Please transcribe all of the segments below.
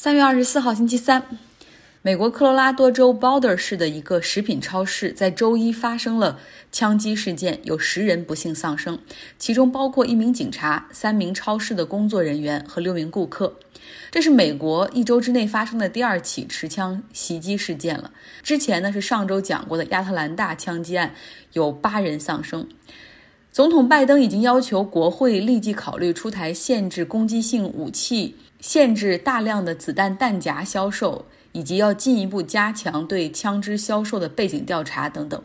三月二十四号，星期三，美国科罗拉多州 Boulder 市的一个食品超市在周一发生了枪击事件，有十人不幸丧生，其中包括一名警察、三名超市的工作人员和六名顾客。这是美国一周之内发生的第二起持枪袭击事件了。之前呢是上周讲过的亚特兰大枪击案，有八人丧生。总统拜登已经要求国会立即考虑出台限制攻击性武器。限制大量的子弹弹夹销售，以及要进一步加强对枪支销售的背景调查等等，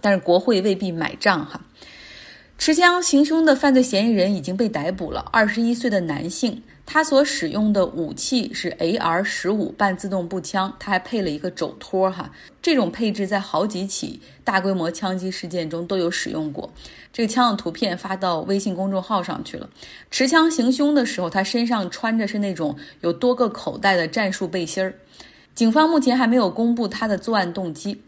但是国会未必买账哈。持枪行凶的犯罪嫌疑人已经被逮捕了，二十一岁的男性。他所使用的武器是 AR 十五半自动步枪，他还配了一个肘托哈。这种配置在好几起大规模枪击事件中都有使用过。这个枪的图片发到微信公众号上去了。持枪行凶的时候，他身上穿着是那种有多个口袋的战术背心儿。警方目前还没有公布他的作案动机。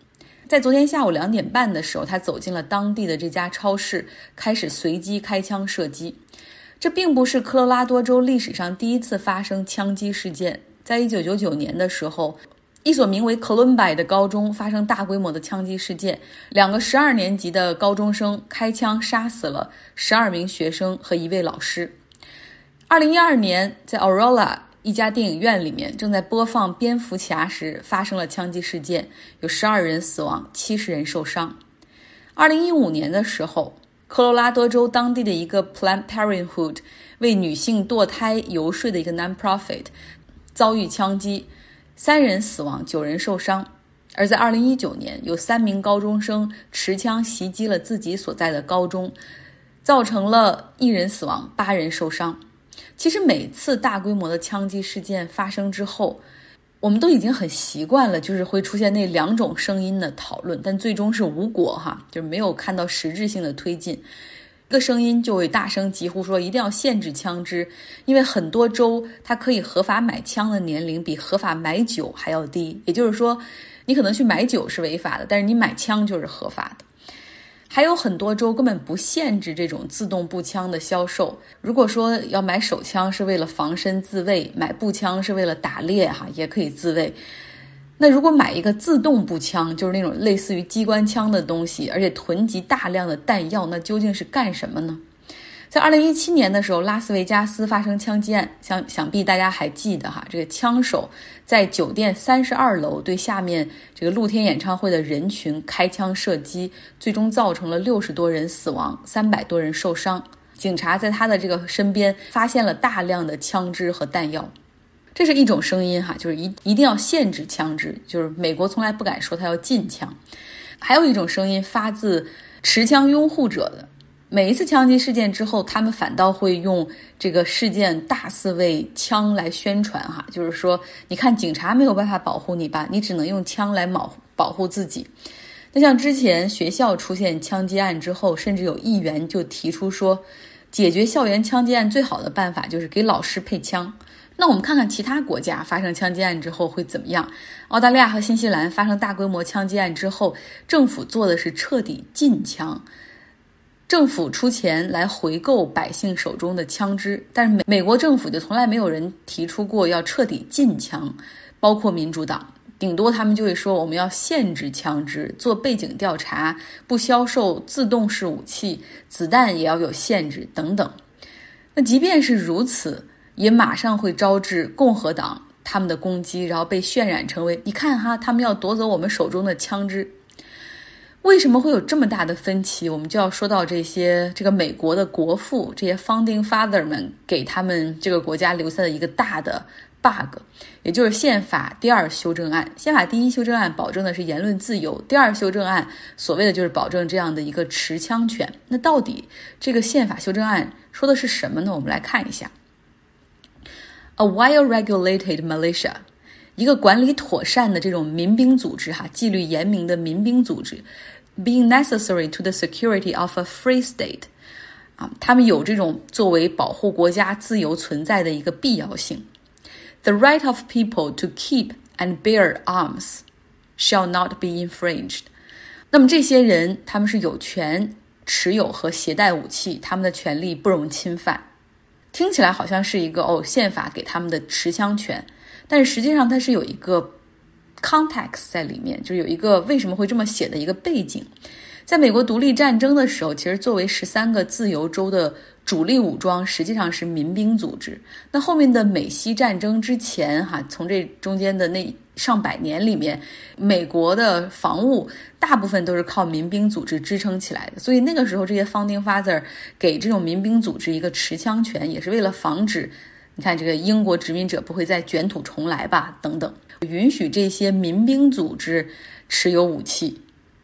在昨天下午两点半的时候，他走进了当地的这家超市，开始随机开枪射击。这并不是科罗拉多州历史上第一次发生枪击事件。在一九九九年的时候，一所名为 Columbine 的高中发生大规模的枪击事件，两个十二年级的高中生开枪杀死了十二名学生和一位老师。二零一二年，在 Aurora 一家电影院里面正在播放《蝙蝠侠》时，发生了枪击事件，有十二人死亡，七十人受伤。二零一五年的时候。科罗拉多州当地的一个 Planned Parenthood 为女性堕胎游说的一个 non-profit 遭遇枪击，三人死亡，九人受伤。而在2019年，有三名高中生持枪袭击了自己所在的高中，造成了一人死亡，八人受伤。其实每次大规模的枪击事件发生之后，我们都已经很习惯了，就是会出现那两种声音的讨论，但最终是无果哈，就是没有看到实质性的推进。一个声音就会大声疾呼说，一定要限制枪支，因为很多州它可以合法买枪的年龄比合法买酒还要低，也就是说，你可能去买酒是违法的，但是你买枪就是合法的。还有很多州根本不限制这种自动步枪的销售。如果说要买手枪是为了防身自卫，买步枪是为了打猎，哈，也可以自卫。那如果买一个自动步枪，就是那种类似于机关枪的东西，而且囤积大量的弹药，那究竟是干什么呢？在二零一七年的时候，拉斯维加斯发生枪击案，想想必大家还记得哈，这个枪手在酒店三十二楼对下面这个露天演唱会的人群开枪射击，最终造成了六十多人死亡，三百多人受伤。警察在他的这个身边发现了大量的枪支和弹药。这是一种声音哈，就是一一定要限制枪支，就是美国从来不敢说他要禁枪。还有一种声音发自持枪拥护者的。每一次枪击事件之后，他们反倒会用这个事件大肆为枪来宣传，哈，就是说，你看警察没有办法保护你吧，你只能用枪来保保护自己。那像之前学校出现枪击案之后，甚至有议员就提出说，解决校园枪击案最好的办法就是给老师配枪。那我们看看其他国家发生枪击案之后会怎么样？澳大利亚和新西兰发生大规模枪击案之后，政府做的是彻底禁枪。政府出钱来回购百姓手中的枪支，但是美美国政府就从来没有人提出过要彻底禁枪，包括民主党，顶多他们就会说我们要限制枪支，做背景调查，不销售自动式武器，子弹也要有限制等等。那即便是如此，也马上会招致共和党他们的攻击，然后被渲染成为你看哈，他们要夺走我们手中的枪支。为什么会有这么大的分歧？我们就要说到这些这个美国的国父，这些 founding father 们给他们这个国家留下的一个大的 bug，也就是宪法第二修正案。宪法第一修正案保证的是言论自由，第二修正案所谓的就是保证这样的一个持枪权。那到底这个宪法修正案说的是什么呢？我们来看一下，a well-regulated militia，一个管理妥善的这种民兵组织，哈，纪律严明的民兵组织。Being necessary to the security of a free state，啊，他们有这种作为保护国家自由存在的一个必要性。The right of people to keep and bear arms shall not be infringed。那么这些人他们是有权持有和携带武器，他们的权利不容侵犯。听起来好像是一个哦，宪法给他们的持枪权，但是实际上它是有一个 context 在里面，就是有一个为什么会这么写的一个背景。在美国独立战争的时候，其实作为十三个自由州的主力武装，实际上是民兵组织。那后面的美西战争之前，哈，从这中间的那上百年里面，美国的防务大部分都是靠民兵组织支撑起来的。所以那个时候，这些 founding father 给这种民兵组织一个持枪权，也是为了防止，你看这个英国殖民者不会再卷土重来吧？等等，允许这些民兵组织持有武器。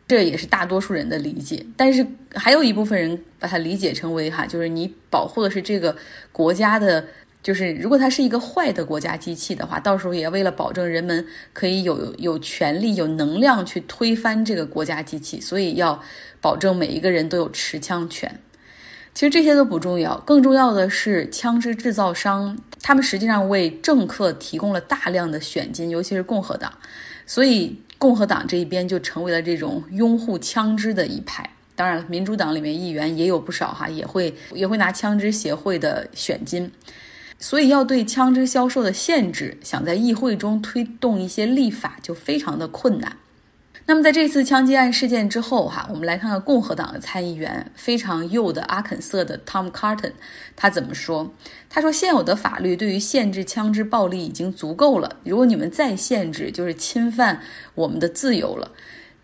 这也是大多数人的理解，但是还有一部分人把它理解成为哈，就是你保护的是这个国家的，就是如果它是一个坏的国家机器的话，到时候也为了保证人们可以有有权利、有能量去推翻这个国家机器，所以要保证每一个人都有持枪权。其实这些都不重要，更重要的是枪支制造商，他们实际上为政客提供了大量的选金，尤其是共和党，所以。共和党这一边就成为了这种拥护枪支的一派。当然了，民主党里面议员也有不少哈，也会也会拿枪支协会的选金。所以要对枪支销售的限制，想在议会中推动一些立法就非常的困难。那么在这次枪击案事件之后，哈，我们来看看共和党的参议员非常右的阿肯色的 Tom Carton，他怎么说？他说：“现有的法律对于限制枪支暴力已经足够了，如果你们再限制，就是侵犯我们的自由了。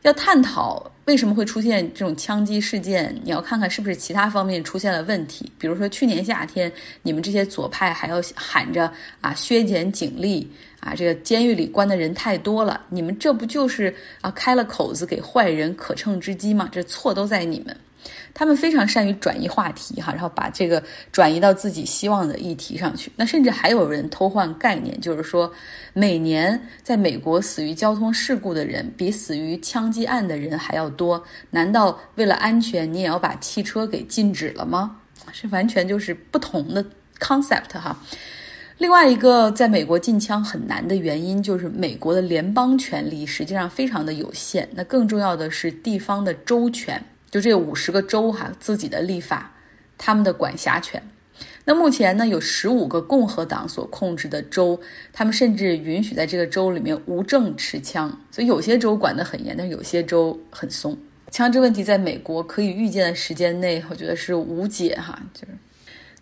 要探讨为什么会出现这种枪击事件，你要看看是不是其他方面出现了问题。比如说去年夏天，你们这些左派还要喊着啊削减警力。”啊，这个监狱里关的人太多了，你们这不就是啊开了口子给坏人可乘之机吗？这错都在你们。他们非常善于转移话题哈，然后把这个转移到自己希望的议题上去。那甚至还有人偷换概念，就是说，每年在美国死于交通事故的人比死于枪击案的人还要多。难道为了安全，你也要把汽车给禁止了吗？是完全就是不同的 concept 哈。另外一个在美国禁枪很难的原因，就是美国的联邦权力实际上非常的有限。那更重要的是地方的州权，就这五十个州哈自己的立法，他们的管辖权。那目前呢，有十五个共和党所控制的州，他们甚至允许在这个州里面无证持枪。所以有些州管得很严，但是有些州很松。枪支问题在美国可以预见的时间内，我觉得是无解哈，就是。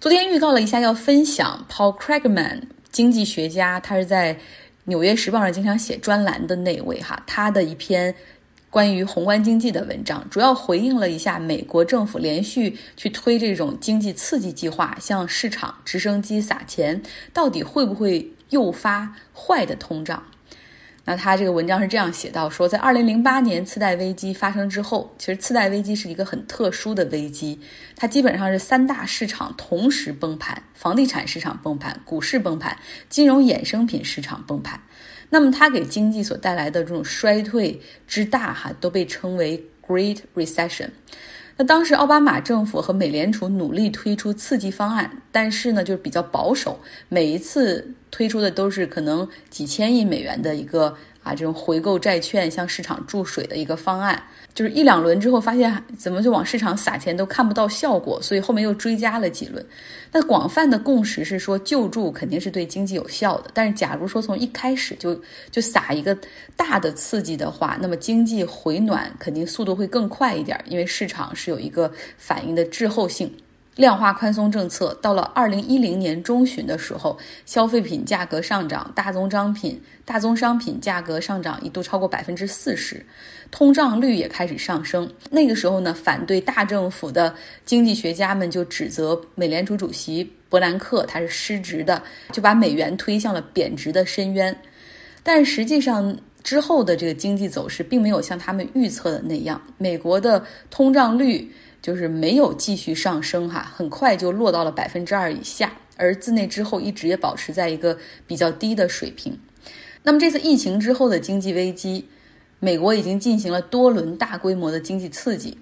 昨天预告了一下要分享 Paul Krugman 经济学家，他是在《纽约时报》上经常写专栏的那位哈，他的一篇关于宏观经济的文章，主要回应了一下美国政府连续去推这种经济刺激计划，向市场直升机撒钱，到底会不会诱发坏的通胀？那他这个文章是这样写到：说在二零零八年次贷危机发生之后，其实次贷危机是一个很特殊的危机，它基本上是三大市场同时崩盘，房地产市场崩盘，股市崩盘，金融衍生品市场崩盘。那么它给经济所带来的这种衰退之大，哈，都被称为 Great Recession。那当时奥巴马政府和美联储努力推出刺激方案，但是呢，就是比较保守，每一次推出的都是可能几千亿美元的一个。啊，这种回购债券向市场注水的一个方案，就是一两轮之后发现怎么就往市场撒钱都看不到效果，所以后面又追加了几轮。那广泛的共识是说救助肯定是对经济有效的，但是假如说从一开始就就撒一个大的刺激的话，那么经济回暖肯定速度会更快一点，因为市场是有一个反应的滞后性。量化宽松政策到了二零一零年中旬的时候，消费品价格上涨，大宗商品、大宗商品价格上涨一度超过百分之四十，通胀率也开始上升。那个时候呢，反对大政府的经济学家们就指责美联储主席伯南克他是失职的，就把美元推向了贬值的深渊。但实际上之后的这个经济走势并没有像他们预测的那样，美国的通胀率。就是没有继续上升哈，很快就落到了百分之二以下，而自那之后一直也保持在一个比较低的水平。那么这次疫情之后的经济危机，美国已经进行了多轮大规模的经济刺激。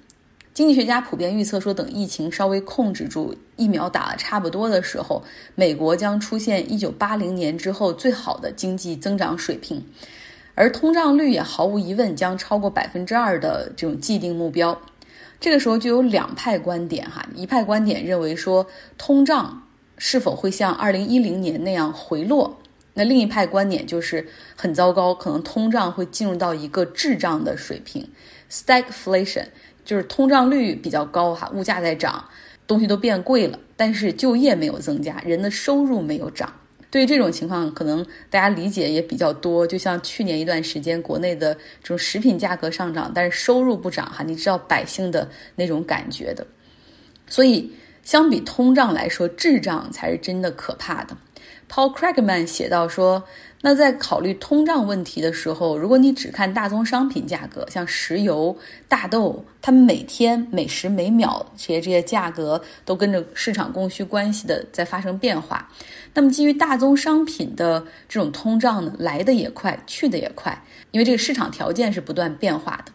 经济学家普遍预测说，等疫情稍微控制住，疫苗打的差不多的时候，美国将出现一九八零年之后最好的经济增长水平，而通胀率也毫无疑问将超过百分之二的这种既定目标。这个时候就有两派观点哈，一派观点认为说通胀是否会像二零一零年那样回落，那另一派观点就是很糟糕，可能通胀会进入到一个滞胀的水平，stagflation，就是通胀率比较高哈，物价在涨，东西都变贵了，但是就业没有增加，人的收入没有涨。对于这种情况，可能大家理解也比较多。就像去年一段时间，国内的这种食品价格上涨，但是收入不涨哈，你知道百姓的那种感觉的。所以，相比通胀来说，滞胀才是真的可怕的。Paul Krugman 写到说。那在考虑通胀问题的时候，如果你只看大宗商品价格，像石油、大豆，它们每天每时每秒这些这些价格都跟着市场供需关系的在发生变化。那么基于大宗商品的这种通胀呢，来的也快，去的也快，因为这个市场条件是不断变化的。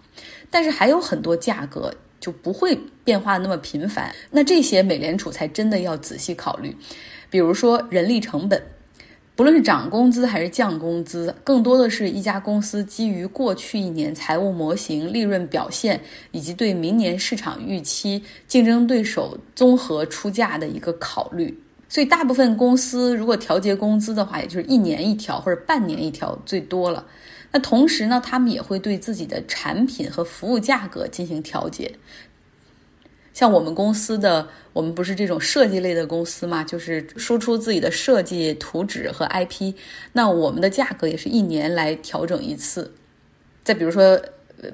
但是还有很多价格就不会变化那么频繁，那这些美联储才真的要仔细考虑，比如说人力成本。不论是涨工资还是降工资，更多的是一家公司基于过去一年财务模型、利润表现以及对明年市场预期、竞争对手综合出价的一个考虑。所以，大部分公司如果调节工资的话，也就是一年一条或者半年一条最多了。那同时呢，他们也会对自己的产品和服务价格进行调节。像我们公司的，我们不是这种设计类的公司嘛，就是输出自己的设计图纸和 IP，那我们的价格也是一年来调整一次。再比如说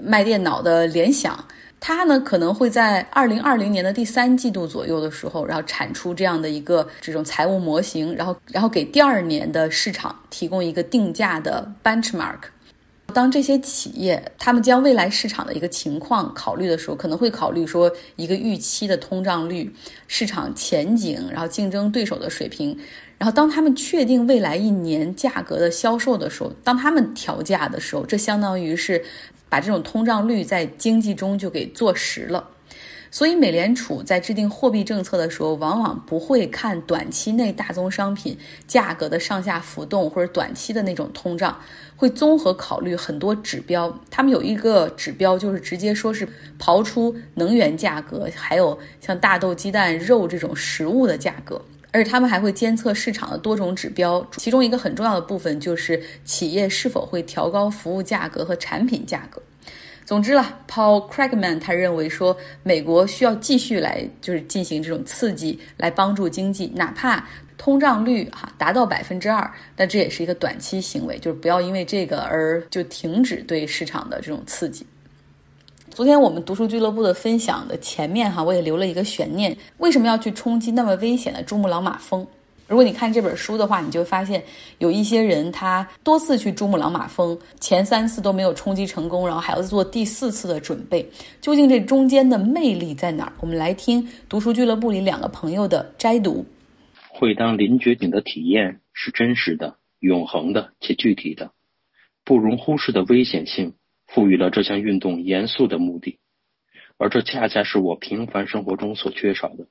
卖电脑的联想，它呢可能会在二零二零年的第三季度左右的时候，然后产出这样的一个这种财务模型，然后然后给第二年的市场提供一个定价的 benchmark。当这些企业他们将未来市场的一个情况考虑的时候，可能会考虑说一个预期的通胀率、市场前景，然后竞争对手的水平。然后当他们确定未来一年价格的销售的时候，当他们调价的时候，这相当于是把这种通胀率在经济中就给坐实了。所以，美联储在制定货币政策的时候，往往不会看短期内大宗商品价格的上下浮动，或者短期的那种通胀，会综合考虑很多指标。他们有一个指标，就是直接说是刨出能源价格，还有像大豆、鸡蛋、肉这种食物的价格，而且他们还会监测市场的多种指标，其中一个很重要的部分就是企业是否会调高服务价格和产品价格。总之了，Paul Krugman 他认为说，美国需要继续来就是进行这种刺激，来帮助经济，哪怕通胀率哈达到百分之二，但这也是一个短期行为，就是不要因为这个而就停止对市场的这种刺激。昨天我们读书俱乐部的分享的前面哈，我也留了一个悬念，为什么要去冲击那么危险的珠穆朗玛峰？如果你看这本书的话，你就会发现有一些人他多次去珠穆朗玛峰，前三次都没有冲击成功，然后还要做第四次的准备。究竟这中间的魅力在哪儿？我们来听读书俱乐部里两个朋友的摘读。会当凌绝顶的体验是真实的、永恒的且具体的，不容忽视的危险性赋予了这项运动严肃的目的，而这恰恰是我平凡生活中所缺少的。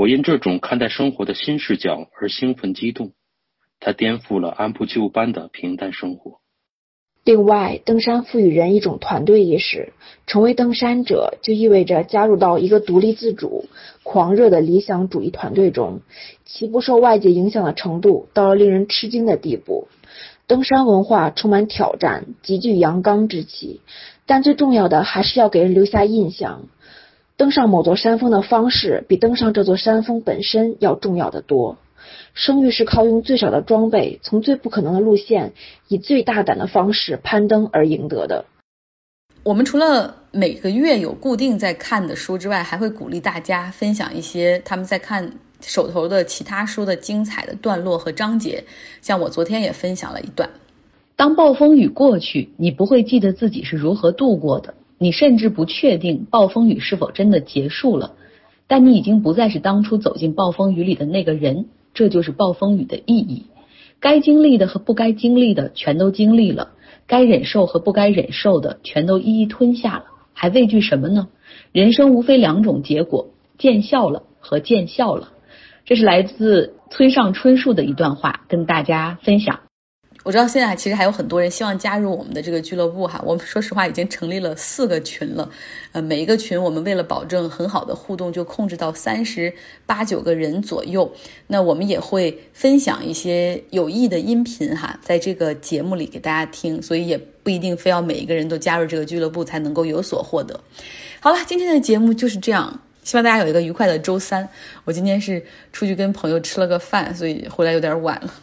我因这种看待生活的新视角而兴奋激动，它颠覆了按部就班的平淡生活。另外，登山赋予人一种团队意识，成为登山者就意味着加入到一个独立自主、狂热的理想主义团队中，其不受外界影响的程度到了令人吃惊的地步。登山文化充满挑战，极具阳刚之气，但最重要的还是要给人留下印象。登上某座山峰的方式，比登上这座山峰本身要重要的多。生育是靠用最少的装备，从最不可能的路线，以最大胆的方式攀登而赢得的。我们除了每个月有固定在看的书之外，还会鼓励大家分享一些他们在看手头的其他书的精彩的段落和章节。像我昨天也分享了一段：当暴风雨过去，你不会记得自己是如何度过的。你甚至不确定暴风雨是否真的结束了，但你已经不再是当初走进暴风雨里的那个人。这就是暴风雨的意义。该经历的和不该经历的全都经历了，该忍受和不该忍受的全都一一吞下了，还畏惧什么呢？人生无非两种结果：见笑了和见笑了。这是来自村上春树的一段话，跟大家分享。我知道现在其实还有很多人希望加入我们的这个俱乐部哈。我们说实话已经成立了四个群了，呃，每一个群我们为了保证很好的互动，就控制到三十八九个人左右。那我们也会分享一些有益的音频哈，在这个节目里给大家听，所以也不一定非要每一个人都加入这个俱乐部才能够有所获得。好了，今天的节目就是这样，希望大家有一个愉快的周三。我今天是出去跟朋友吃了个饭，所以回来有点晚了。